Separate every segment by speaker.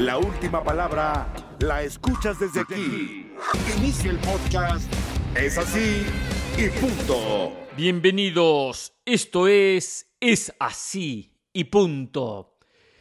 Speaker 1: La última palabra la escuchas desde aquí. Inicia el podcast. Es así y punto.
Speaker 2: Bienvenidos. Esto es Es así y punto.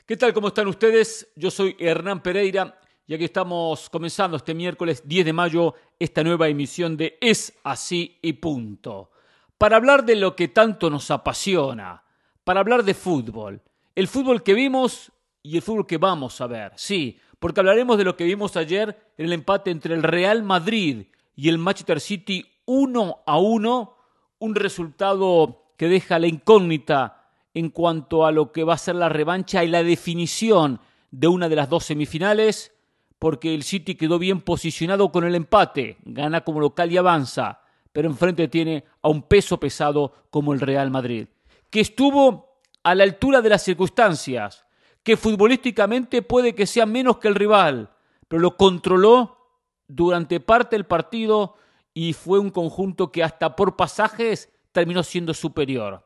Speaker 2: ¿Qué tal? ¿Cómo están ustedes? Yo soy Hernán Pereira y aquí estamos comenzando este miércoles 10 de mayo esta nueva emisión de Es así y punto. Para hablar de lo que tanto nos apasiona, para hablar de fútbol. El fútbol que vimos y el fútbol que vamos a ver. Sí, porque hablaremos de lo que vimos ayer en el empate entre el Real Madrid y el Manchester City 1 a 1, un resultado que deja la incógnita en cuanto a lo que va a ser la revancha y la definición de una de las dos semifinales, porque el City quedó bien posicionado con el empate, gana como local y avanza, pero enfrente tiene a un peso pesado como el Real Madrid, que estuvo a la altura de las circunstancias, que futbolísticamente puede que sea menos que el rival, pero lo controló durante parte del partido y fue un conjunto que hasta por pasajes terminó siendo superior.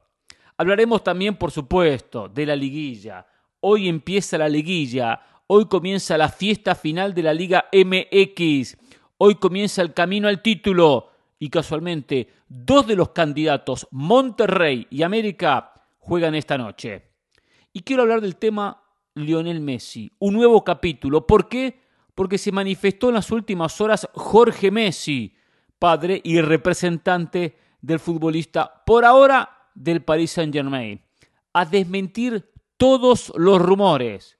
Speaker 2: Hablaremos también, por supuesto, de la liguilla. Hoy empieza la liguilla, hoy comienza la fiesta final de la Liga MX, hoy comienza el camino al título y casualmente dos de los candidatos, Monterrey y América, juegan esta noche. Y quiero hablar del tema Lionel Messi, un nuevo capítulo. ¿Por qué? Porque se manifestó en las últimas horas Jorge Messi, padre y representante del futbolista, por ahora del Paris Saint-Germain, a desmentir todos los rumores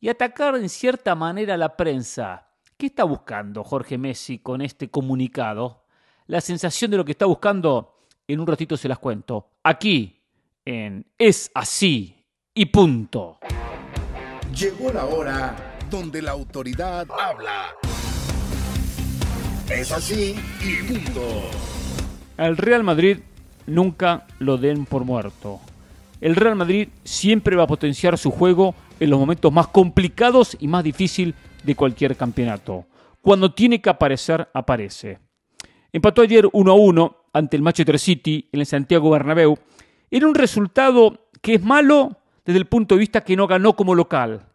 Speaker 2: y atacar en cierta manera a la prensa. ¿Qué está buscando Jorge Messi con este comunicado? La sensación de lo que está buscando, en un ratito se las cuento. Aquí, en Es así y punto.
Speaker 1: Llegó la hora donde la autoridad habla. Es así y punto.
Speaker 2: Al Real Madrid nunca lo den por muerto. El Real Madrid siempre va a potenciar su juego en los momentos más complicados y más difíciles de cualquier campeonato. Cuando tiene que aparecer, aparece. Empató ayer 1 a 1 ante el Manchester City en el Santiago Bernabéu. Era un resultado que es malo desde el punto de vista que no ganó como local,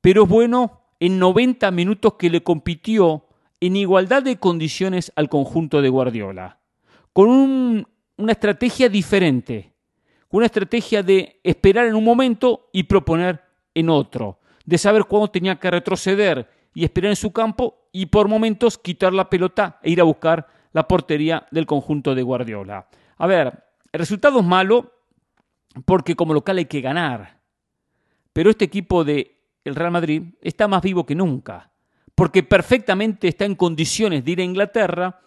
Speaker 2: pero es bueno en 90 minutos que le compitió en igualdad de condiciones al conjunto de Guardiola, con una estrategia diferente, una estrategia de esperar en un momento y proponer en otro, de saber cuándo tenía que retroceder y esperar en su campo y por momentos quitar la pelota e ir a buscar la portería del conjunto de Guardiola. A ver, el resultado es malo porque como local hay que ganar. Pero este equipo de el Real Madrid está más vivo que nunca, porque perfectamente está en condiciones de ir a Inglaterra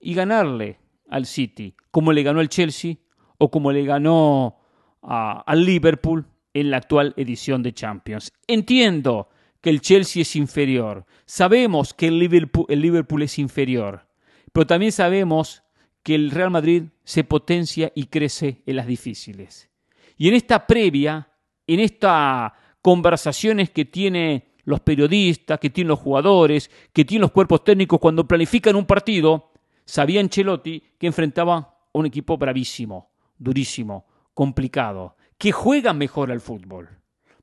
Speaker 2: y ganarle al City, como le ganó al Chelsea o como le ganó al Liverpool en la actual edición de Champions. Entiendo que el Chelsea es inferior, sabemos que el Liverpool, el Liverpool es inferior, pero también sabemos que el Real Madrid se potencia y crece en las difíciles. Y en esta previa, en estas conversaciones que tiene los periodistas, que tienen los jugadores, que tienen los cuerpos técnicos cuando planifican un partido, sabía Ancelotti que enfrentaba a un equipo bravísimo, durísimo, complicado, que juega mejor al fútbol.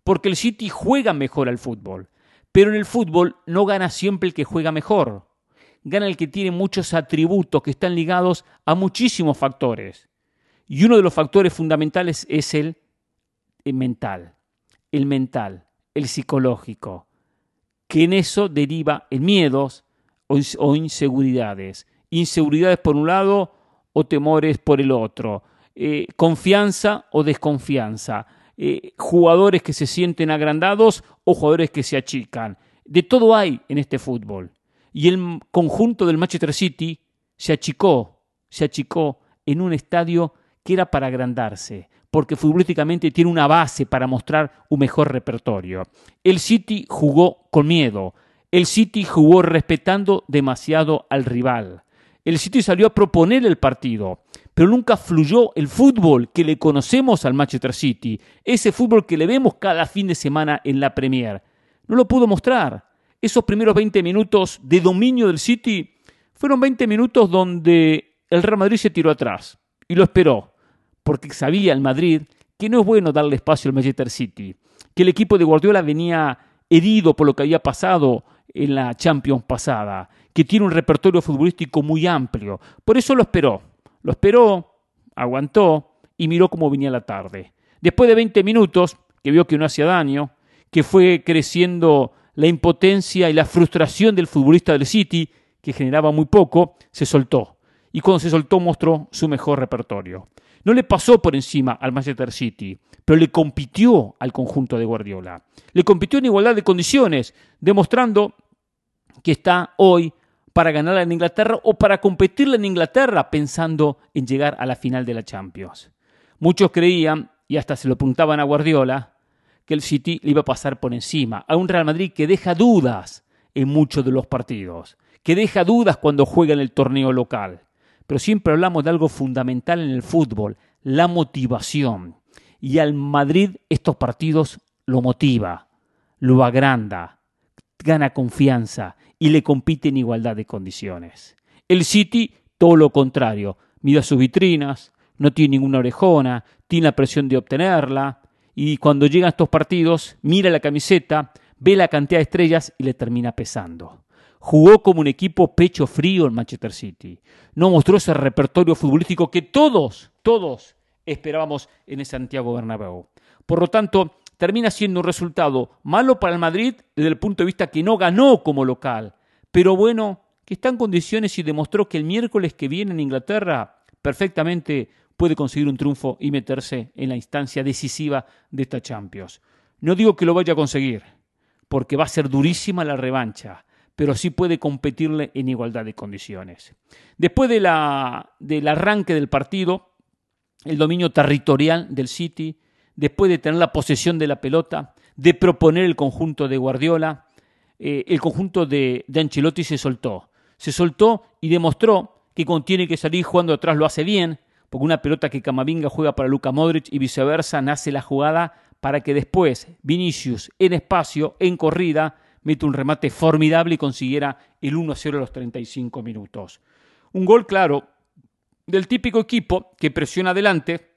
Speaker 2: Porque el City juega mejor al fútbol. Pero en el fútbol no gana siempre el que juega mejor. Gana el que tiene muchos atributos que están ligados a muchísimos factores. Y uno de los factores fundamentales es el, mental, el mental, el psicológico, que en eso deriva en miedos o, inseguridades. Inseguridades por un lado o temores por el otro. Eh, confianza o desconfianza. Eh, jugadores que se sienten agrandados o jugadores que se achican. De todo hay en este fútbol. Y el conjunto del Manchester City se achicó, se achicó en un estadio que era para agrandarse, porque futbolísticamente tiene una base para mostrar un mejor repertorio. El City jugó con miedo, el City jugó respetando demasiado al rival. El City salió a proponer el partido, pero nunca fluyó el fútbol que le conocemos al Manchester City, ese fútbol que le vemos cada fin de semana en la Premier. No lo pudo mostrar. Esos primeros 20 minutos de dominio del City fueron 20 minutos donde el Real Madrid se tiró atrás y lo esperó porque sabía el Madrid que no es bueno darle espacio al Manchester City, que el equipo de Guardiola venía herido por lo que había pasado en la Champions pasada, que tiene un repertorio futbolístico muy amplio. Por eso lo esperó. Lo esperó, aguantó y miró cómo venía la tarde. Después de 20 minutos, que vio que no hacía daño, que fue creciendo la impotencia y la frustración del futbolista del City, que generaba muy poco, se soltó. Y cuando se soltó mostró su mejor repertorio. No le pasó por encima al Manchester City, pero le compitió al conjunto de Guardiola. Le compitió en igualdad de condiciones, demostrando que está hoy para ganar en Inglaterra o para competirle en Inglaterra pensando en llegar a la final de la Champions. Muchos creían, y hasta se lo apuntaban a Guardiola, que el City le iba a pasar por encima a un Real Madrid que deja dudas en muchos de los partidos, que deja dudas cuando juega en el torneo local. Pero siempre hablamos de algo fundamental en el fútbol, la motivación. Y al Madrid estos partidos lo motiva, lo agranda, gana confianza y le compite en igualdad de condiciones. El City, todo lo contrario, mira sus vitrinas, no tiene ninguna orejona, tiene la presión de obtenerla, y cuando llegan estos partidos, mira la camiseta, ve la cantidad de estrellas y le termina pesando. Jugó como un equipo pecho frío en Manchester City. No mostró ese repertorio futbolístico que todos, todos esperábamos en el Santiago Bernabéu. Por lo tanto, termina siendo un resultado malo para el Madrid desde el punto de vista que no ganó como local, pero bueno, que está en condiciones y demostró que el miércoles que viene en Inglaterra perfectamente puede conseguir un triunfo y meterse en la instancia decisiva de esta Champions. No digo que lo vaya a conseguir, porque va a ser durísima la revancha, pero sí puede competirle en igualdad de condiciones. Después de la, del arranque del partido, el dominio territorial del City, después de tener la posesión de la pelota, de proponer el conjunto de Guardiola, eh, el conjunto de, de Ancelotti se soltó. Se soltó y demostró que cuando tiene que salir jugando atrás lo hace bien, porque una pelota que Camavinga juega para Luka Modric y viceversa, nace la jugada para que después Vinicius en espacio, en corrida, mete un remate formidable y consiguiera el 1-0 a los 35 minutos. Un gol claro del típico equipo que presiona adelante,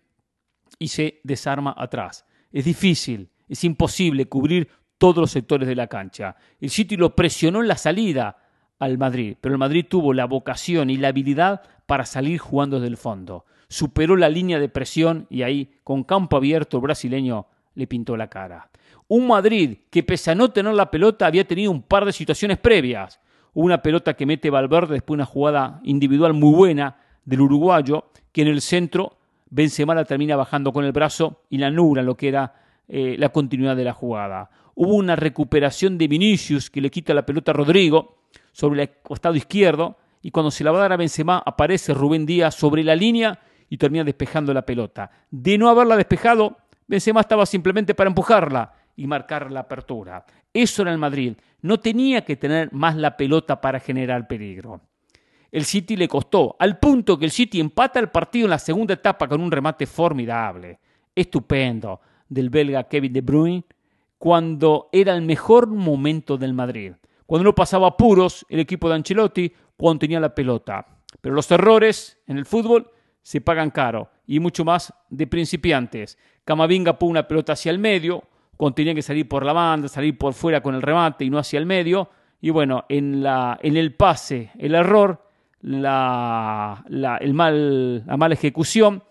Speaker 2: y se desarma atrás. Es difícil, es imposible cubrir todos los sectores de la cancha. El City lo presionó en la salida al Madrid, pero el Madrid tuvo la vocación y la habilidad para salir jugando desde el fondo. Superó la línea de presión y ahí, con campo abierto, el brasileño le pintó la cara. Un Madrid que, pese a no tener la pelota, había tenido un par de situaciones previas. Una pelota que mete Valverde, después una jugada individual muy buena del uruguayo, que en el centro Benzema la termina bajando con el brazo y la anula lo que era eh, la continuidad de la jugada. Hubo una recuperación de Vinicius que le quita la pelota a Rodrigo sobre el costado izquierdo y cuando se la va a dar a Benzema aparece Rubén Díaz sobre la línea y termina despejando la pelota. De no haberla despejado, Benzema estaba simplemente para empujarla y marcar la apertura. Eso era el Madrid. No tenía que tener más la pelota para generar peligro el City le costó, al punto que el City empata el partido en la segunda etapa con un remate formidable, estupendo, del belga Kevin De Bruyne, cuando era el mejor momento del Madrid, cuando no pasaba apuros el equipo de Ancelotti, cuando tenía la pelota. Pero los errores en el fútbol se pagan caro y mucho más de principiantes. Camavinga puso una pelota hacia el medio, cuando tenía que salir por la banda, salir por fuera con el remate y no hacia el medio. Y bueno, en, la, en el pase, el error la, el mal, la mala ejecución,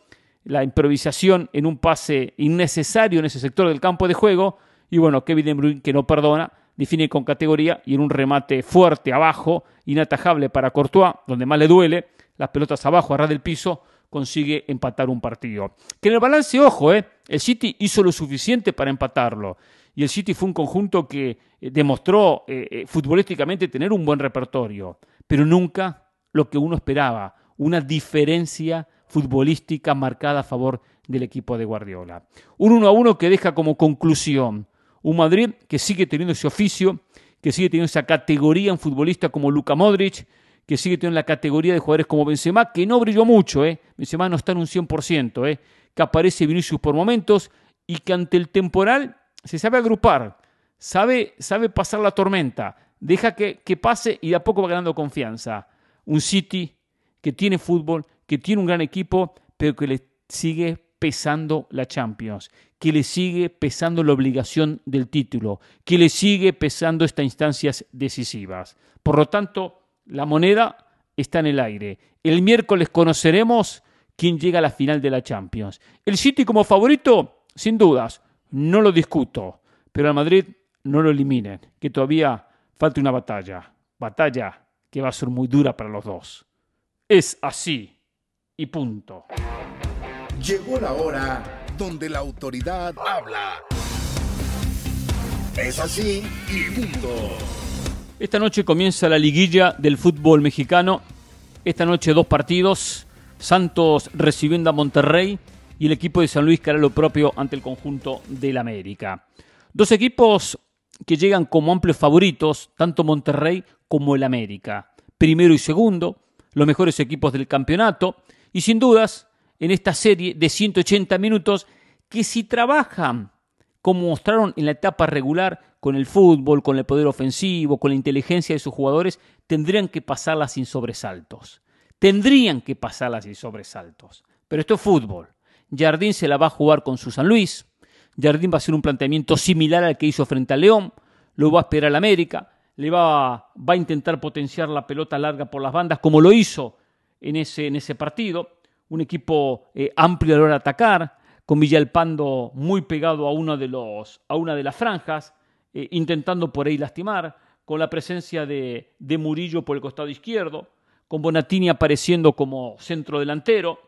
Speaker 2: la improvisación en un pase innecesario en ese sector del campo de juego. Y bueno, Kevin De Bruyne, que no perdona, define con categoría y en un remate fuerte abajo, inatajable para Courtois, donde más le duele, las pelotas abajo, a del piso, consigue empatar un partido. Que en el balance, ojo, eh, el City hizo lo suficiente para empatarlo. Y el City fue un conjunto que eh, demostró eh, futbolísticamente tener un buen repertorio, pero nunca lo que uno esperaba, una diferencia futbolística marcada a favor del equipo de Guardiola. Un 1 a 1 que deja como conclusión un Madrid que sigue teniendo ese oficio, que sigue teniendo esa categoría en futbolista como Luka Modric, que sigue teniendo la categoría de jugadores como Benzema, que no brilló mucho, ¿eh? Benzema no está en un 100%, ¿eh? que aparece Vinicius por momentos y que ante el temporal se sabe agrupar, sabe, sabe pasar la tormenta, deja que, que pase y de a poco va ganando confianza un City que tiene fútbol, que tiene un gran equipo, pero que le sigue pesando la Champions, que le sigue pesando la obligación del título, que le sigue pesando estas instancias decisivas. Por lo tanto, la moneda está en el aire. El miércoles conoceremos quién llega a la final de la Champions. El City como favorito, sin dudas, no lo discuto, pero al Madrid no lo eliminen, que todavía falta una batalla, batalla que va a ser muy dura para los dos. Es así y punto.
Speaker 1: Llegó la hora donde la autoridad habla. Es así y punto.
Speaker 2: Esta noche comienza la liguilla del fútbol mexicano. Esta noche dos partidos. Santos recibiendo a Monterrey y el equipo de San Luis que hará lo propio ante el conjunto del América. Dos equipos que llegan como amplios favoritos, tanto Monterrey como el América. Primero y segundo, los mejores equipos del campeonato y sin dudas en esta serie de 180 minutos que si trabajan como mostraron en la etapa regular con el fútbol, con el poder ofensivo, con la inteligencia de sus jugadores, tendrían que pasarla sin sobresaltos. Tendrían que pasarla sin sobresaltos. Pero esto es fútbol. Jardín se la va a jugar con su San Luis. Jardín va a hacer un planteamiento similar al que hizo frente a León. Lo va a esperar al América. Le va, a intentar potenciar la pelota larga por las bandas, como lo hizo en ese, partido. Un equipo eh, amplio a la hora de atacar con Villalpando muy pegado a una de las franjas, eh, intentando por ahí lastimar, con la presencia de, de, Murillo por el costado izquierdo, con Bonatini apareciendo como centro delantero,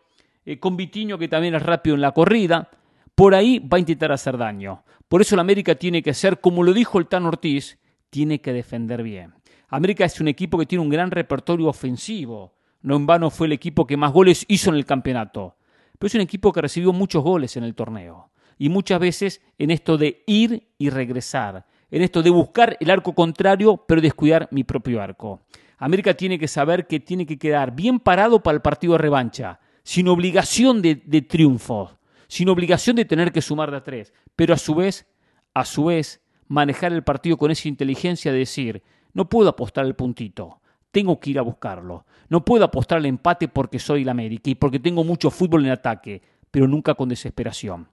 Speaker 2: eh, con Vitiño que también es rápido en la corrida, por ahí va a intentar hacer daño. Por eso la América tiene que ser, como lo dijo el Tan Ortiz, tiene que defender bien. América es un equipo que tiene un gran repertorio ofensivo. No en vano fue el equipo que más goles hizo en el campeonato pero es un equipo que recibió muchos goles en el torneo. Y muchas veces en esto de ir y regresar, en esto de buscar el arco contrario, pero descuidar mi propio arco. América tiene que saber que tiene que quedar bien parado para el partido de revancha, sin obligación de, triunfo, sin obligación de tener que sumar de a tres, pero a su vez, a su vez, manejar el partido con esa inteligencia de decir, no puedo apostar el puntito, tengo que ir a buscarlo. No puedo apostar al empate porque soy el América y porque tengo mucho fútbol en ataque, pero nunca con desesperación.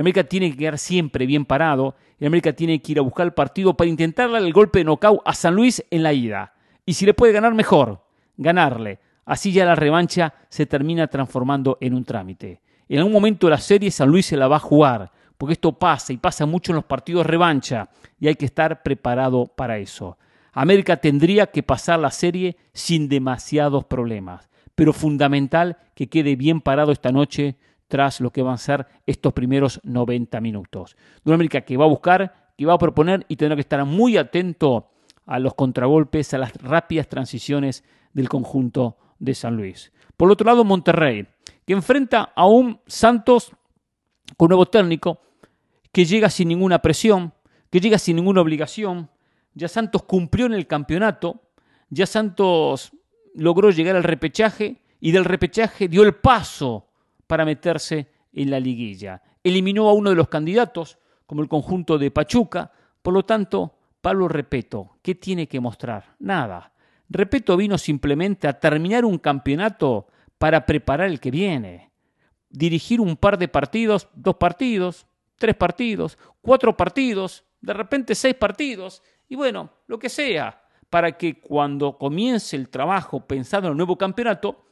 Speaker 2: América tiene que quedar siempre bien parado. El América tiene que ir a buscar el partido para intentar darle el golpe de knockout a San Luis en la ida. Y si le puede ganar, mejor. Ganarle. Así ya la revancha se termina transformando en un trámite. En algún momento de la serie San Luis se la va a jugar, porque esto pasa y pasa mucho en los partidos revancha y hay que estar preparado para eso. América tendría que pasar la serie sin demasiados problemas, pero fundamental que quede bien parado esta noche tras lo que van a ser estos primeros 90 minutos. De una América que va a buscar, que va a proponer y tendrá que estar muy atento a los contragolpes, a las rápidas transiciones del conjunto de San Luis. Por otro lado, Monterrey, que enfrenta a un Santos con nuevo técnico, que llega sin ninguna presión, que llega sin ninguna obligación, ya Santos cumplió en el campeonato, ya Santos logró llegar al repechaje y del repechaje dio el paso para meterse en la liguilla. Eliminó a uno de los candidatos, como el conjunto de Pachuca, por lo tanto, Pablo Repeto, ¿qué tiene que mostrar? Nada. Repeto vino simplemente a terminar un campeonato para preparar el que viene. Dirigir un par de partidos, dos partidos, tres partidos, cuatro partidos, de repente seis partidos, y bueno, lo que sea, para que cuando comience el trabajo pensando en el nuevo campeonato,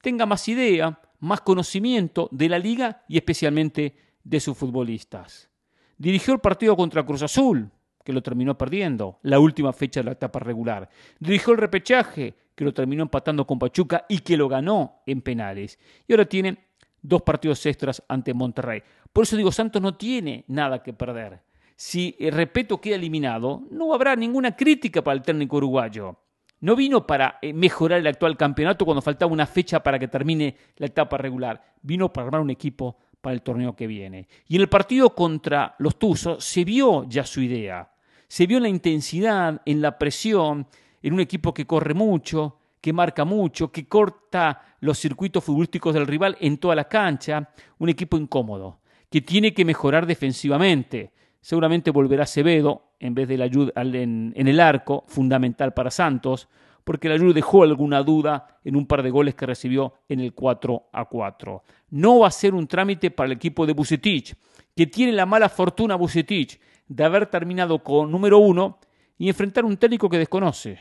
Speaker 2: tenga más idea, más conocimiento de la liga y especialmente de sus futbolistas. Dirigió el partido contra Cruz Azul, que lo terminó perdiendo, la última fecha de la etapa regular. Dirigió el repechaje, que lo terminó empatando con Pachuca y que lo ganó en penales. Y ahora tiene dos partidos extras ante Monterrey. Por eso digo, Santos no tiene nada que perder si Repeto queda eliminado, no habrá ninguna crítica para el técnico uruguayo. No vino para eh, mejorar el actual campeonato cuando faltaba una fecha para que termine la etapa regular. Vino para armar un equipo para el torneo que viene. Y en el partido contra los Tuzos se vio ya su idea. Se vio la intensidad, en la presión, en un equipo que corre mucho, que marca mucho, que corta los circuitos futbolísticos del rival en toda la cancha. Un equipo incómodo, que tiene que mejorar defensivamente Seguramente volverá Acevedo en vez de la ayuda en, el arco, fundamental para Santos, porque la ayuda dejó alguna duda en un par de goles que recibió en el 4 a 4. No va a ser un trámite para el equipo de Bucetich, que tiene la mala fortuna Bucetich de haber terminado con número uno y enfrentar un técnico que desconoce,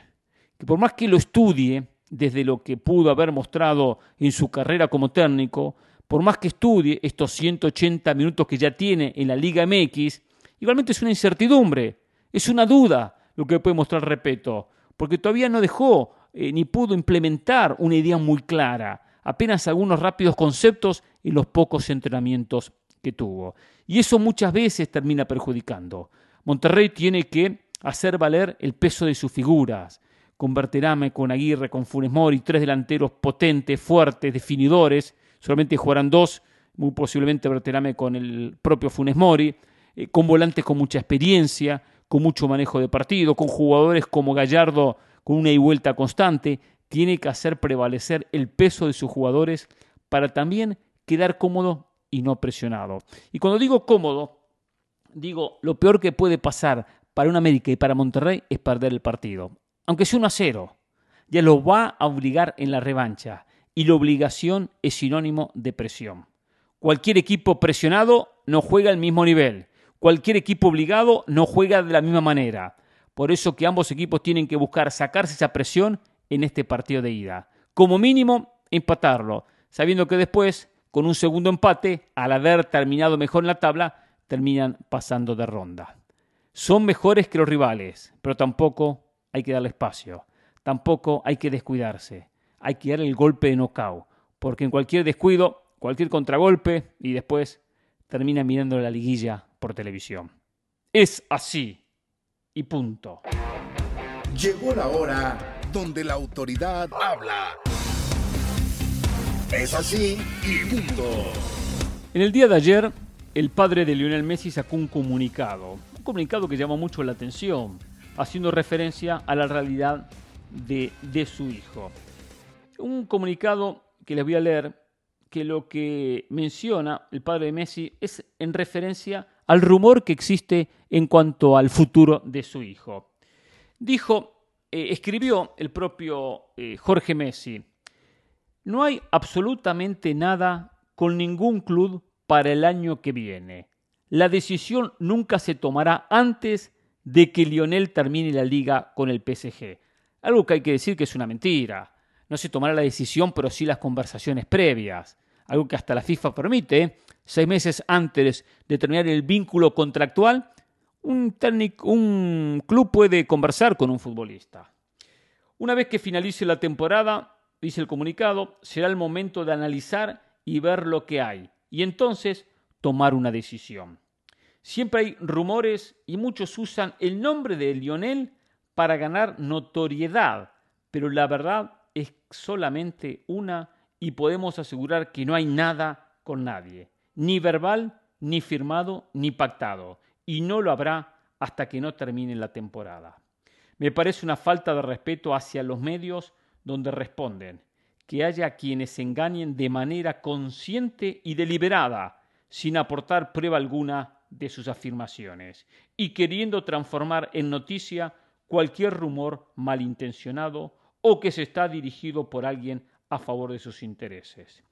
Speaker 2: que por más que lo estudie desde lo que pudo haber mostrado en su carrera como técnico, por más que estudie estos 180 minutos que ya tiene en la Liga MX, igualmente es una incertidumbre, es una duda lo que puede mostrar Repeto, porque todavía no dejó eh, ni pudo implementar una idea muy clara, apenas algunos rápidos conceptos en los pocos entrenamientos que tuvo. Y eso muchas veces termina perjudicando. Monterrey tiene que hacer valer el peso de sus figuras, con Berterame, con Aguirre, con Funes Mori, tres delanteros potentes, fuertes, definidores, solamente jugarán dos, muy posiblemente Berterame con el propio Funes Mori, eh, con volantes con mucha experiencia, con mucho manejo de partido, con jugadores como Gallardo con una y vuelta constante, tiene que hacer prevalecer el peso de sus jugadores para también quedar cómodo y no presionado. Y cuando digo cómodo, digo lo peor que puede pasar para un América y para Monterrey es perder el partido. Aunque sea 1 a 0, ya lo va a obligar en la revancha y la obligación es sinónimo de presión. Cualquier equipo presionado no juega al mismo nivel. Cualquier equipo obligado no juega de la misma manera. Por eso que ambos equipos tienen que buscar sacarse esa presión en este partido de ida. Como mínimo, empatarlo, sabiendo que después, con un segundo empate, al haber terminado mejor en la tabla, terminan pasando de ronda. Son mejores que los rivales, pero tampoco hay que darle espacio. Tampoco hay que descuidarse hay que dar el golpe de knockout, porque en cualquier descuido, cualquier contragolpe y después termina mirando la liguilla por televisión. Es así y punto.
Speaker 1: Llegó la hora donde la autoridad habla. Es así y punto.
Speaker 2: En el día de ayer, el padre de Lionel Messi sacó un comunicado, un comunicado que llamó mucho la atención, haciendo referencia a la realidad de, de su hijo un comunicado que les voy a leer que lo que menciona el padre de Messi es en referencia al rumor que existe en cuanto al futuro de su hijo. Dijo, eh, escribió el propio eh, Jorge Messi, no hay absolutamente nada con ningún club para el año que viene. La decisión nunca se tomará antes de que Lionel termine la liga con el PSG. Algo que hay que decir que es una mentira no se tomará la decisión, pero sí las conversaciones previas, algo que hasta la FIFA permite, seis meses antes de terminar el vínculo contractual, un, club puede conversar con un futbolista. Una vez que finalice la temporada, dice el comunicado, será el momento de analizar y ver lo que hay, y entonces tomar una decisión. Siempre hay rumores y muchos usan el nombre de Lionel para ganar notoriedad, pero la verdad es solamente una y podemos asegurar que no hay nada con nadie, ni verbal, ni firmado, ni pactado, y no lo habrá hasta que no termine la temporada. Me parece una falta de respeto hacia los medios donde responden que haya quienes se engañen de manera consciente y deliberada, sin aportar prueba alguna de sus afirmaciones, y queriendo transformar en noticia cualquier rumor malintencionado o que se está dirigido por alguien a favor de sus intereses.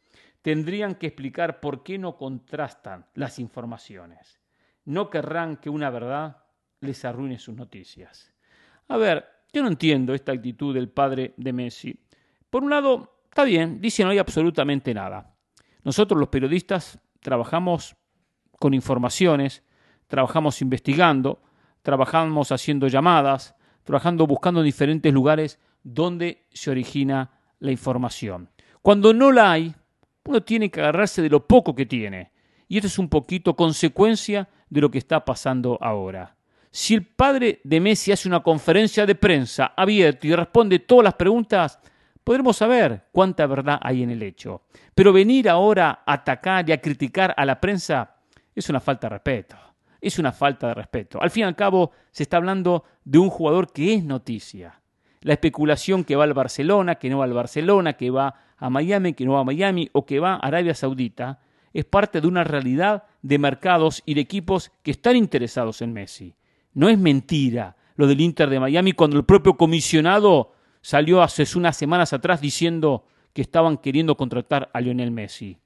Speaker 2: Tendrían que explicar por qué no contrastan las informaciones. No querrán que una verdad les arruine sus noticias. A ver, yo no entiendo esta actitud del padre de Messi. Por un lado, está bien, dice no hay absolutamente nada. Nosotros los periodistas trabajamos con informaciones, trabajamos investigando, trabajamos haciendo llamadas, trabajando buscando en diferentes lugares dónde se origina la información. Cuando no la hay, uno tiene que agarrarse de lo poco que tiene. Y esto es un poquito consecuencia de lo que está pasando ahora. Si el padre de Messi hace una conferencia de prensa abierta y responde todas las preguntas, podremos saber cuánta verdad hay en el hecho. Pero venir ahora a atacar y a criticar a la prensa es una falta de respeto. Es una falta de respeto. Al fin y al cabo, se está hablando de un jugador que es noticia la especulación que va al Barcelona, que no va al Barcelona, que va a Miami, que no va a Miami o que va a Arabia Saudita, es parte de una realidad de mercados y de equipos que están interesados en Messi. No es mentira lo del Inter de Miami cuando el propio comisionado salió hace unas semanas atrás diciendo que estaban queriendo contratar a Lionel Messi.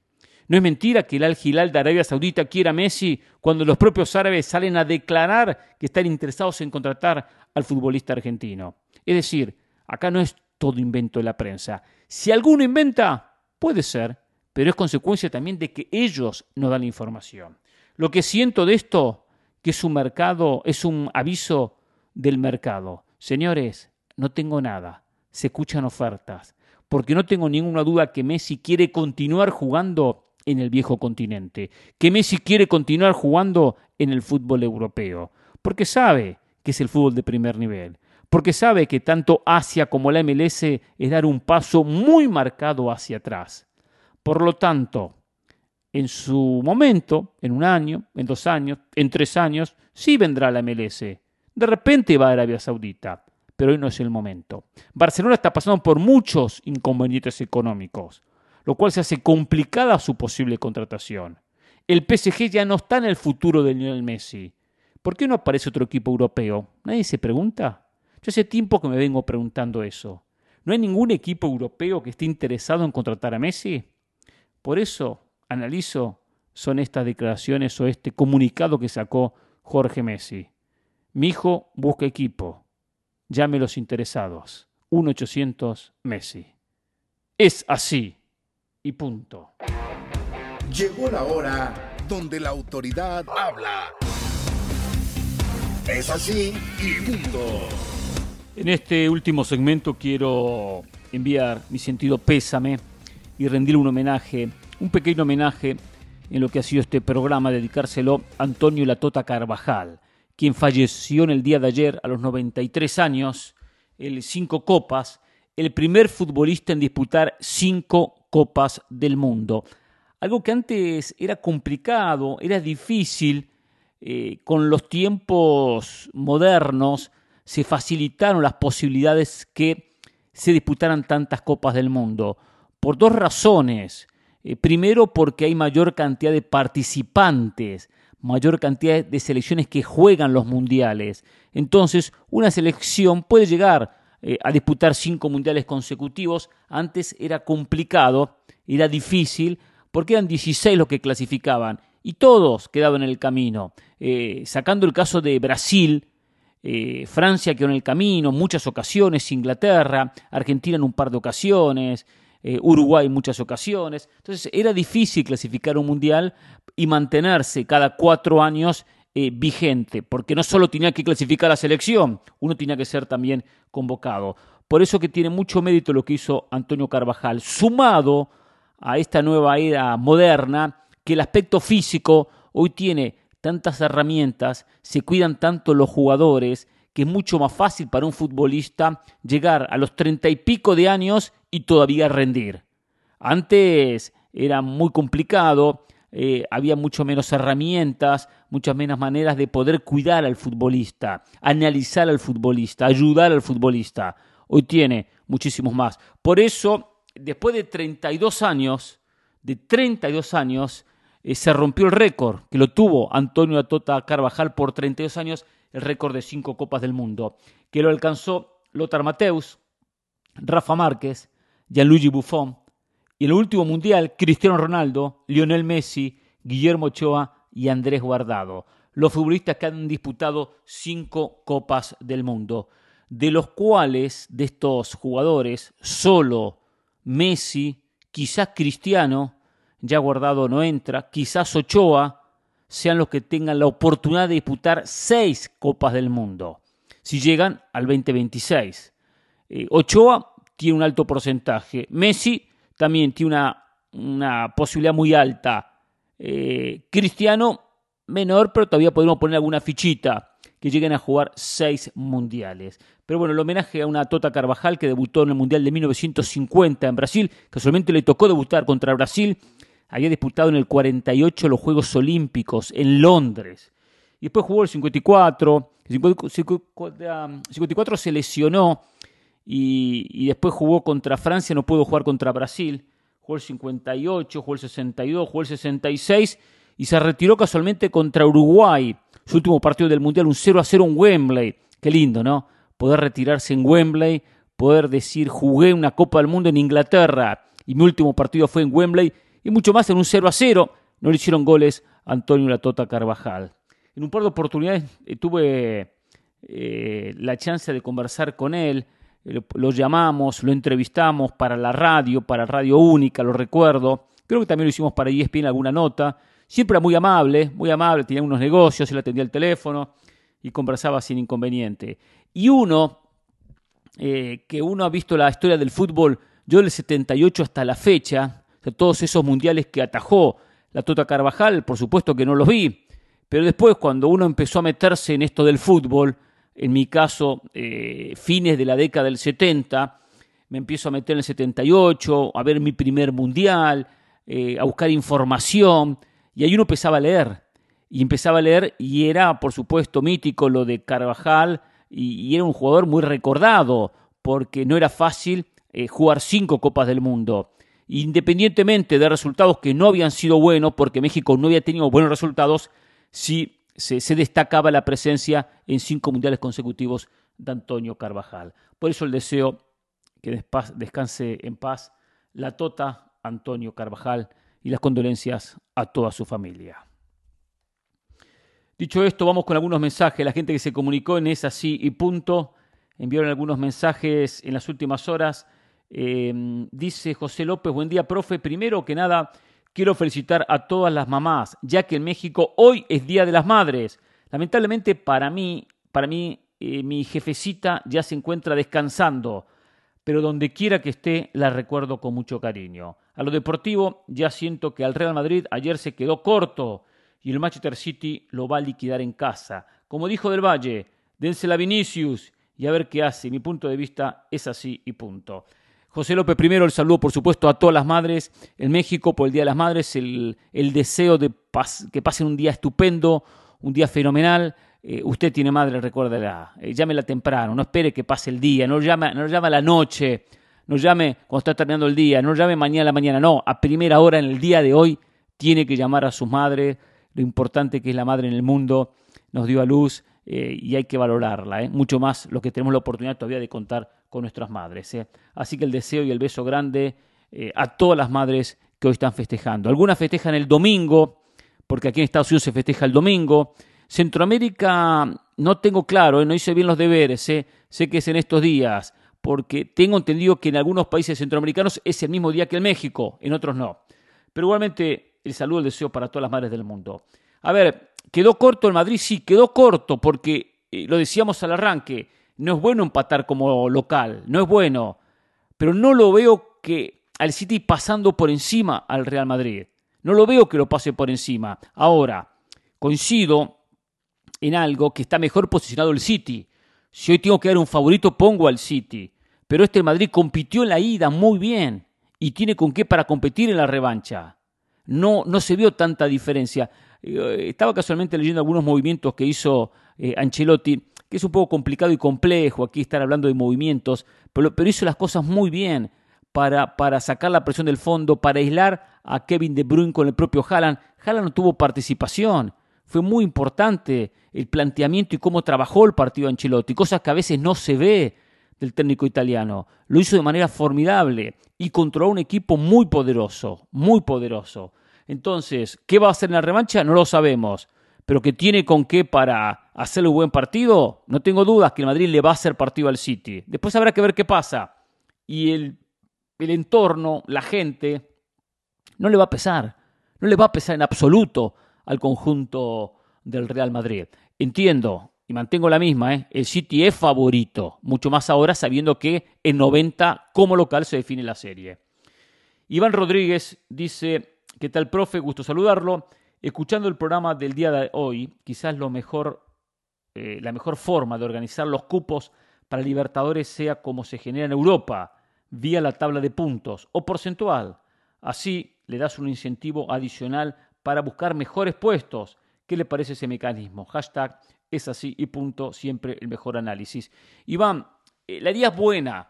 Speaker 2: No es mentira que el Al Hilal de Arabia Saudita quiera a Messi cuando los propios árabes salen a declarar que están interesados en contratar al futbolista argentino. Es decir, acá no es todo invento de la prensa. Si alguno inventa, puede ser, pero es consecuencia también de que ellos no dan la información. Lo que siento de esto, que es un mercado, es un aviso del mercado. Señores, no tengo nada, se escuchan ofertas, porque no tengo ninguna duda que Messi quiere continuar jugando en el viejo continente, que Messi quiere continuar jugando en el fútbol europeo, porque sabe que es el fútbol de primer nivel, porque sabe que tanto Asia como la MLS es dar un paso muy marcado hacia atrás. Por lo tanto, en su momento, en un año, en dos años, en tres años, sí vendrá la MLS. De repente va a Arabia Saudita, pero hoy no es el momento. Barcelona está pasando por muchos inconvenientes económicos, lo cual se hace complicada su posible contratación. El PSG ya no está en el futuro de Lionel Messi. ¿Por qué no aparece otro equipo europeo? ¿Nadie se pregunta? Yo hace tiempo que me vengo preguntando eso. ¿No hay ningún equipo europeo que esté interesado en contratar a Messi? Por eso analizo son estas declaraciones o este comunicado que sacó Jorge Messi. Mi hijo busca equipo. Llame los interesados. 1-800 Messi. Es así. Y punto.
Speaker 1: Llegó la hora donde la autoridad habla. Es así y punto.
Speaker 2: En este último segmento quiero enviar mi sentido pésame y rendir un homenaje, un pequeño homenaje en lo que ha sido este programa, dedicárselo a Antonio Latota Carvajal, quien falleció en el día de ayer a los 93 años, el cinco copas, el primer futbolista en disputar cinco copas del mundo. Algo que antes era complicado, era difícil, eh, con los tiempos modernos se facilitaron las posibilidades que se disputaran tantas copas del mundo. Por dos razones. Eh, primero porque hay mayor cantidad de participantes, mayor cantidad de selecciones que juegan los mundiales. Entonces, una selección puede llegar eh, a disputar cinco mundiales consecutivos. Antes era complicado, era difícil, porque eran 16 los que clasificaban y todos quedaban en el camino. Eh, sacando el caso de Brasil, Francia quedó en el camino, muchas ocasiones, Inglaterra, Argentina en un par de ocasiones, eh, Uruguay en muchas ocasiones. Entonces era difícil clasificar un mundial y mantenerse cada cuatro años eh, vigente, porque no solo tenía que clasificar la selección, uno tenía que ser también convocado. Por eso que tiene mucho mérito lo que hizo Antonio Carvajal, sumado a esta nueva era moderna, que el aspecto físico hoy tiene tantas herramientas, se cuidan tanto los jugadores, que es mucho más fácil para un futbolista llegar a los treinta y pico de años y todavía rendir. Antes era muy complicado, eh, había mucho menos herramientas, muchas menos maneras de poder cuidar al futbolista, analizar al futbolista, ayudar al futbolista. Hoy tiene muchísimos más. Por eso, después de 32 años, de 32 años, eh, se rompió el récord que lo tuvo Antonio Atota Carvajal por 32 años, el récord de cinco Copas del Mundo, que lo alcanzó Lothar Mateus, Rafa Márquez, Gianluigi Buffon, y el último mundial, Cristiano Ronaldo, Lionel Messi, Guillermo Ochoa y Andrés Guardado, los futbolistas que han disputado cinco Copas del Mundo, de los cuales, de estos jugadores, solo Messi, quizás Cristiano, ya Guardado no entra, quizás Ochoa, sean los que tengan la oportunidad de disputar seis Copas del Mundo, si llegan al 2026. Eh, Ochoa tiene un alto porcentaje. Messi también tiene una, una posibilidad muy alta. Eh, Cristiano menor, pero todavía podemos poner alguna fichita que lleguen a jugar seis mundiales. Pero bueno, el homenaje a una Tota Carvajal que debutó en el Mundial de 1950 en Brasil, casualmente le tocó debutar contra Brasil, había disputado en el 48 los Juegos Olímpicos en Londres. Y después jugó el 54, el 54 se lesionó y, después jugó contra Francia, no pudo jugar contra Brasil, jugó el 58, jugó el 62, jugó el 66 y se retiró casualmente contra Uruguay, su último partido del Mundial, un 0 a 0 en Wembley. Qué lindo, ¿no? Poder retirarse en Wembley, poder decir jugué una Copa del Mundo en Inglaterra y mi último partido fue en Wembley y mucho más en un 0 a 0. No le hicieron goles a Antonio Latota Carvajal. En un par de oportunidades eh, tuve eh, la chance de conversar con él. Eh, lo llamamos, lo entrevistamos para la radio, para Radio Única, lo recuerdo. Creo que también lo hicimos para ESPN alguna nota. Siempre era muy amable, muy amable, tenía unos negocios, él atendía el teléfono y conversaba sin inconveniente. Y uno, que uno ha visto la historia del fútbol, yo del 78 hasta la fecha, todos esos mundiales que atajó la Tota Carvajal, por supuesto que no los vi, pero después cuando uno empezó a meterse en esto del fútbol, en mi caso, eh, fines de la década del 70, me empiezo a meter en el 78, a ver mi primer mundial, eh, a buscar información, y ahí uno empezaba a leer, y empezaba a leer, y era, por supuesto, mítico lo de Carvajal, y, era un jugador muy recordado, porque no era fácil eh, jugar cinco Copas del Mundo independientemente de resultados que no habían sido buenos, porque México no había tenido buenos resultados, sí se, destacaba la presencia en cinco mundiales consecutivos de Antonio Carvajal. Por eso el deseo que descanse en paz la Tota Antonio Carvajal y las condolencias a toda su familia. Dicho esto, vamos con algunos mensajes. La gente que se comunicó en Es Así y Punto enviaron algunos mensajes en las últimas horas. Em, dice José López, buen día, profe. Primero que nada, quiero felicitar a todas las mamás, ya que en México hoy es Día de las Madres. Lamentablemente para mí, para mí, eh, mi jefecita ya se encuentra descansando, pero donde quiera que esté, la recuerdo con mucho cariño. A lo deportivo, ya siento que al Real Madrid ayer se quedó corto y el Manchester City lo va a liquidar en casa. Como dijo Del Valle, dénsela a Vinicius y a ver qué hace. Mi punto de vista es así y punto. José López, primero el saludo, por supuesto, a todas las madres en México por el Día de las Madres, el, deseo de que pasen un día estupendo, un día fenomenal. Eh, usted tiene madre, recuérdela, eh, llámela temprano, no espere que pase el día, no llame, no llame a la noche, no llame cuando está terminando el día, no llame mañana a la mañana, no, a primera hora en el día de hoy tiene que llamar a sus madres, lo importante que es la madre en el mundo, nos dio a luz eh, y hay que valorarla, mucho más lo que tenemos la oportunidad todavía de contar con nuestras madres. ¿eh? Así que el deseo y el beso grande eh, a todas las madres que hoy están festejando. Algunas festejan el domingo, porque aquí en Estados Unidos se festeja el domingo. Centroamérica no tengo claro, ¿eh? no hice bien los deberes, sé que es en estos días, porque tengo entendido que en algunos países centroamericanos es el mismo día que en México, en otros no. Pero igualmente el saludo, el deseo para todas las madres del mundo. A ver, ¿quedó corto el Madrid? Sí, quedó corto porque, lo decíamos al arranque, no es bueno empatar como local, no es bueno. Pero no lo veo que al City pasando por encima al Real Madrid. No lo veo que lo pase por encima. Ahora, coincido en algo que está mejor posicionado el City. Si hoy tengo que dar un favorito, pongo al City. Pero este Madrid compitió en la ida muy bien y tiene con qué para competir en la revancha. No, no se vio tanta diferencia. Eh, estaba casualmente leyendo algunos movimientos que hizo eh, Ancelotti que es un poco complicado y complejo aquí estar hablando de movimientos, pero, hizo las cosas muy bien para, para, sacar la presión del fondo, para aislar a Kevin De Bruyne con el propio Haaland. Haaland no tuvo participación. Fue muy importante el planteamiento y cómo trabajó el partido Ancelotti, cosas que a veces no se ve del técnico italiano. Lo hizo de manera formidable y controló un equipo muy poderoso, muy poderoso. Entonces, ¿qué va a hacer en la revancha? No lo sabemos pero que tiene con qué para hacer un buen partido, no tengo dudas que el Madrid le va a hacer partido al City. Después habrá que ver qué pasa. Y el, el entorno, la gente, no le va a pesar. No le va a pesar en absoluto al conjunto del Real Madrid. Entiendo y mantengo la misma, ¿eh? el City es favorito, mucho más ahora sabiendo que en 90 como local se define la serie. Iván Rodríguez dice, ¿qué tal profe? Gusto saludarlo. Escuchando el programa del día de hoy, quizás lo mejor, eh, la mejor forma de organizar los cupos para Libertadores sea como se genera en Europa, vía la tabla de puntos o porcentual. Así le das un incentivo adicional para buscar mejores puestos. ¿Qué le parece ese mecanismo? Hashtag es así y punto, siempre el mejor análisis. Iván, eh, la idea es buena.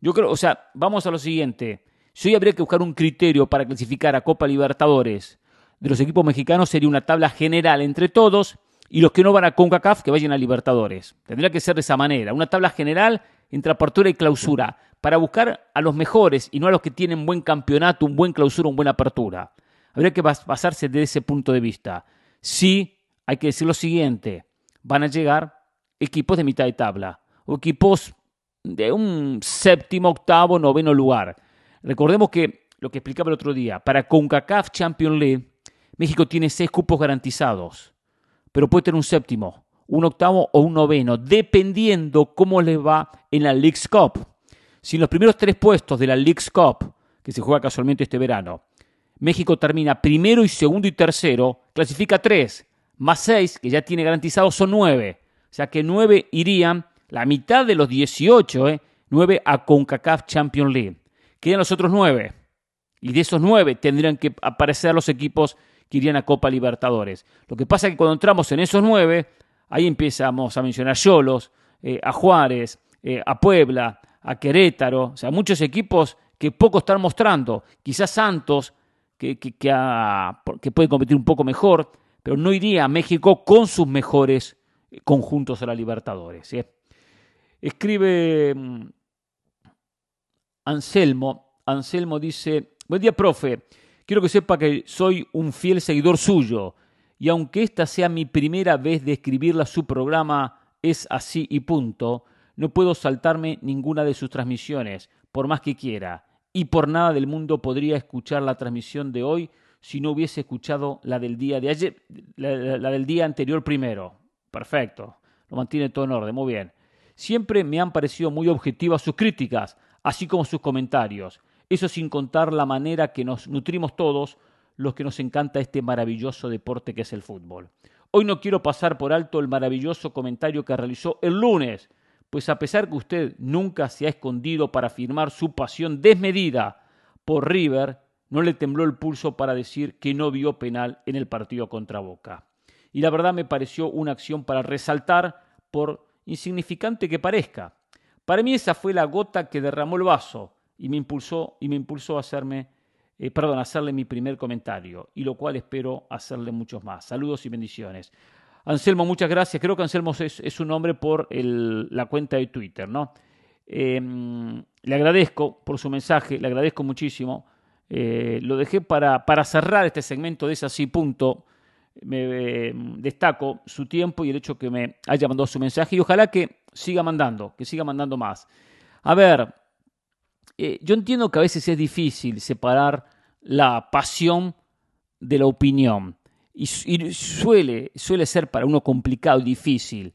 Speaker 2: Yo creo, o sea, vamos a lo siguiente. Si hoy habría que buscar un criterio para clasificar a Copa Libertadores, de los equipos mexicanos sería una tabla general entre todos y los que no van a CONCACAF que vayan a Libertadores. Tendría que ser de esa manera, una tabla general entre apertura y clausura para buscar a los mejores y no a los que tienen buen campeonato, un buen clausura, una buena apertura. Habría que basarse de ese punto de vista. Sí, hay que decir lo siguiente, van a llegar equipos de mitad de tabla o equipos de un séptimo, octavo, noveno lugar. Recordemos que lo que explicaba el otro día, para CONCACAF Champions League, México tiene seis cupos garantizados, pero puede tener un séptimo, un octavo o un noveno, dependiendo cómo le va en la League's Cup. Si en los primeros tres puestos de la League's Cup, que se juega casualmente este verano, México termina primero y segundo y tercero, clasifica tres, más seis, que ya tiene garantizados, son nueve. O sea que nueve irían, la mitad de los 18, ¿eh? nueve a CONCACAF Champions League. Quedan los otros nueve. Y de esos nueve tendrían que aparecer los equipos que irían a Copa Libertadores. Lo que pasa es que cuando entramos en esos nueve, ahí empezamos a mencionar Yolos, eh, a Juárez, eh, a Puebla, a Querétaro, o sea, muchos equipos que poco están mostrando. Quizás Santos, que, puede competir un poco mejor, pero no iría a México con sus mejores conjuntos a la Libertadores. Escribe mm, Anselmo, Anselmo dice, buen día, profe. Quiero que sepa que soy un fiel seguidor suyo y aunque esta sea mi primera vez de escribirla su programa Es así y punto, no puedo saltarme ninguna de sus transmisiones, por más que quiera, y por nada del mundo podría escuchar la transmisión de hoy si no hubiese escuchado la del día de ayer, la, del día anterior primero. Perfecto, lo mantiene todo en orden, muy bien. Siempre me han parecido muy objetivas sus críticas, así como sus comentarios. Eso sin contar la manera que nos nutrimos todos los que nos encanta este maravilloso deporte que es el fútbol. Hoy no quiero pasar por alto el maravilloso comentario que realizó el lunes, pues a pesar que usted nunca se ha escondido para afirmar su pasión desmedida por River, no le tembló el pulso para decir que no vio penal en el partido contra Boca. Y la verdad me pareció una acción para resaltar, por insignificante que parezca. Para mí esa fue la gota que derramó el vaso, y me impulsó, y me impulsó a hacerme, eh, perdón, hacerle mi primer comentario, y lo cual espero hacerle muchos más. Saludos y bendiciones. Anselmo, muchas gracias. Creo que Anselmo es, es un nombre por la cuenta de Twitter, ¿no? Em, le agradezco por su mensaje, le agradezco muchísimo. Eh, lo dejé para, para, cerrar este segmento de ese así punto. Me em, destaco su tiempo y el hecho que me haya mandado su mensaje y ojalá que siga mandando, que siga mandando más. A ver, eh, yo entiendo que a veces es difícil separar la pasión de la opinión. Y, suele, suele ser para uno complicado y difícil.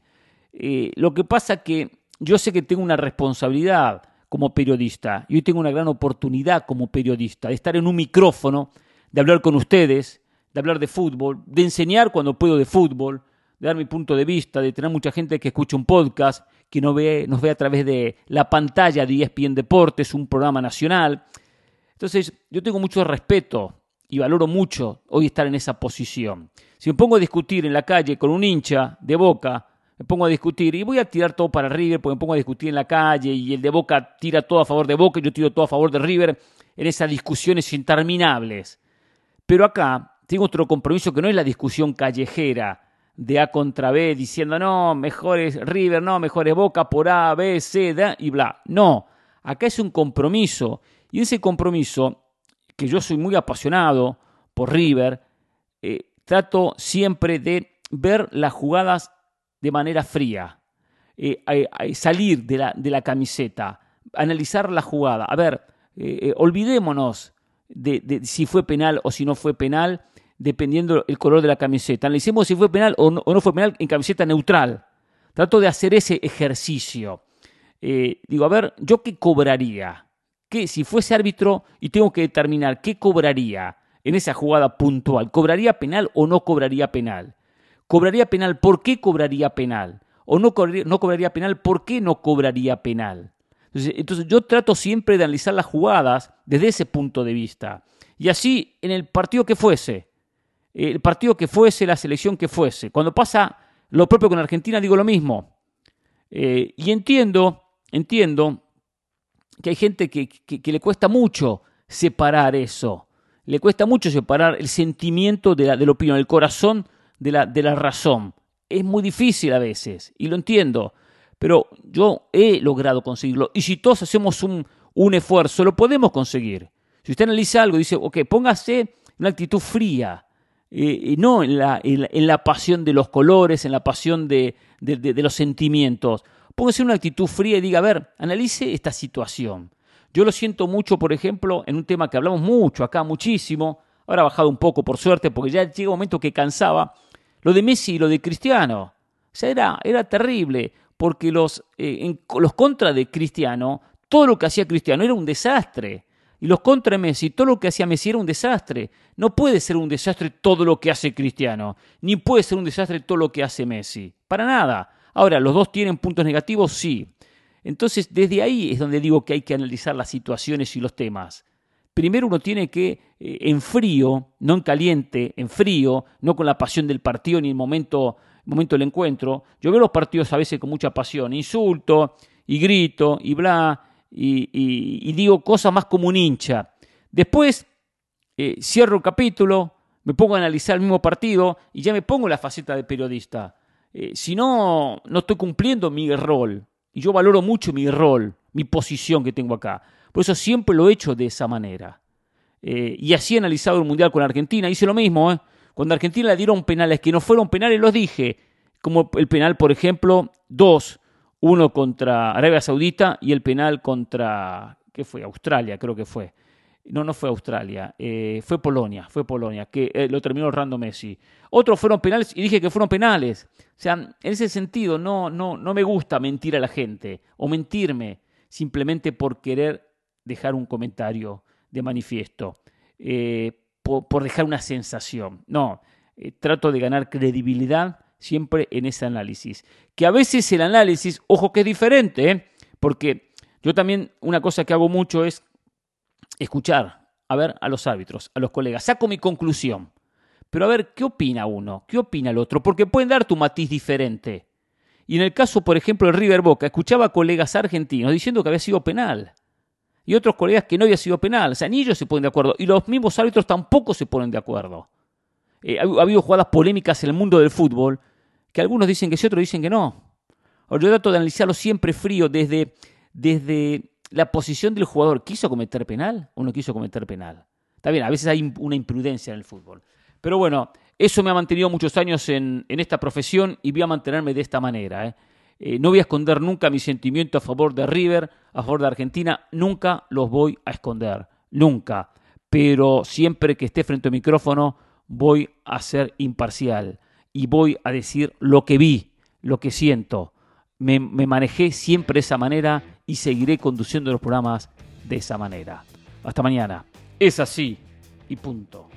Speaker 2: Eh, lo que pasa que yo sé que tengo una responsabilidad como periodista y hoy tengo una gran oportunidad como periodista de estar en un micrófono, de hablar con ustedes, de hablar de fútbol, de enseñar cuando puedo de fútbol, de dar mi punto de vista, de tener mucha gente que escucha un podcast, que nos ve, nos ve a través de la pantalla de ESPN Deportes, un programa nacional. Entonces, yo tengo mucho respeto y valoro mucho hoy estar en esa posición. Si me pongo a discutir en la calle con un hincha de Boca, me pongo a discutir y voy a tirar todo para River, porque me pongo a discutir en la calle y el de Boca tira todo a favor de Boca y yo tiro todo a favor de River en esas discusiones interminables. Pero acá tengo otro compromiso que no es la discusión callejera de A contra B diciendo, no, mejor es River, no, mejor es Boca por A, B, C, D y bla. No, acá es un compromiso. Y ese compromiso, que yo soy muy apasionado por River, eh, trato siempre de ver las jugadas de manera fría, eh, salir de la, de la, camiseta, analizar la jugada. A ver, eh, olvidémonos de si fue penal o si no fue penal dependiendo el color de la camiseta. Analicemos si fue penal o no, fue penal en camiseta neutral. Trato de hacer ese ejercicio. Eh, digo, a ver, ¿yo qué cobraría? ¿Qué, si fuese árbitro y tengo que determinar qué cobraría en esa jugada puntual, ¿cobraría penal o no cobraría penal? ¿Cobraría penal? ¿Por qué cobraría penal? ¿O no cobraría, no cobraría penal? ¿Por qué no cobraría penal? Entonces, entonces yo trato siempre de analizar las jugadas desde ese punto de vista. Y así, en el partido que fuese, el partido que fuese, la selección que fuese. Cuando pasa lo propio con Argentina, digo lo mismo. Eh, y entiendo, entiendo que hay gente que, le cuesta mucho separar eso. Le cuesta mucho separar el sentimiento de la, de opinión, el corazón de la, de la razón. Es muy difícil a veces, y lo entiendo. pero yo he logrado conseguirlo. Y si todos hacemos un, un esfuerzo, lo podemos conseguir. Si usted analiza algo, dice, ok, póngase una actitud fría, eh, no en la, en, la, pasión de los colores, en la pasión de, de, los sentimientos. Póngase en una actitud fría y diga, a ver, analice esta situación. Yo lo siento mucho, por ejemplo, en un tema que hablamos mucho acá, muchísimo, ahora ha bajado un poco por suerte, porque ya llega un momento que cansaba, lo de Messi y lo de Cristiano. O sea, era, era terrible, porque los, eh, en, los contra de Cristiano, todo lo que hacía Cristiano era un desastre. Y los contra Messi, todo lo que hacía Messi era un desastre. No puede ser un desastre todo lo que hace Cristiano, ni puede ser un desastre todo lo que hace Messi. Para nada. Ahora, ¿los dos tienen puntos negativos? Sí. Entonces, desde ahí es donde digo que hay que analizar las situaciones y los temas. Primero uno tiene que, eh, en frío, no en caliente, en frío, no con la pasión del partido ni el momento, momento del encuentro. Yo veo los partidos a veces con mucha pasión, insulto y grito y bla, y, digo cosas más como un hincha. Después eh, cierro el capítulo, me pongo a analizar el mismo partido y ya me pongo la faceta de periodista. Eh, si no, no estoy cumpliendo mi rol. Y yo valoro mucho mi rol, mi posición que tengo acá. Por eso siempre lo he hecho de esa manera. Eh, y así he analizado el Mundial con Argentina. Hice lo mismo. Cuando a Argentina le dieron penales que no fueron penales, los dije. Como el penal, por ejemplo, dos uno contra Arabia Saudita y el penal contra, ¿qué fue? Australia, creo que fue. No, no fue Australia, eh, fue Polonia, fue Polonia, que eh, lo terminó Rando Messi. Otros fueron penales y dije que fueron penales. O sea, en ese sentido no, no, no me gusta mentir a la gente o mentirme simplemente por querer dejar un comentario de manifiesto, eh, por, dejar una sensación. No, trato de ganar credibilidad siempre en ese análisis. Que a veces el análisis, ojo que es diferente, ¿eh? porque yo también una cosa que hago mucho es escuchar, a ver, a los árbitros, a los colegas, saco mi conclusión, pero a ver, ¿qué opina uno? ¿Qué opina el otro? Porque pueden dar tu matiz diferente. Y en el caso, por ejemplo, de River Boca, escuchaba a colegas argentinos diciendo que había sido penal. Y otros colegas que no había sido penal. O sea, ni ellos se ponen de acuerdo. Y los mismos árbitros tampoco se ponen de acuerdo. Eh, ha habido jugadas polémicas en el mundo del fútbol que algunos dicen que sí, otros dicen que no. yo trato de analizarlo siempre frío desde, desde la posición del jugador. ¿Quiso cometer penal o no quiso cometer penal? Está bien, a veces hay una imprudencia en el fútbol. Pero bueno, eso me ha mantenido muchos años en, esta profesión y voy a mantenerme de esta manera. ¿eh? Eh, no voy a esconder nunca mi sentimiento a favor de River, a favor de Argentina. Nunca los voy a esconder. Nunca. Pero siempre que esté frente al micrófono voy a ser imparcial y voy a decir lo que vi, lo que siento. Me, manejé siempre de esa manera y seguiré conduciendo los programas de esa manera. Hasta mañana. Es así y punto.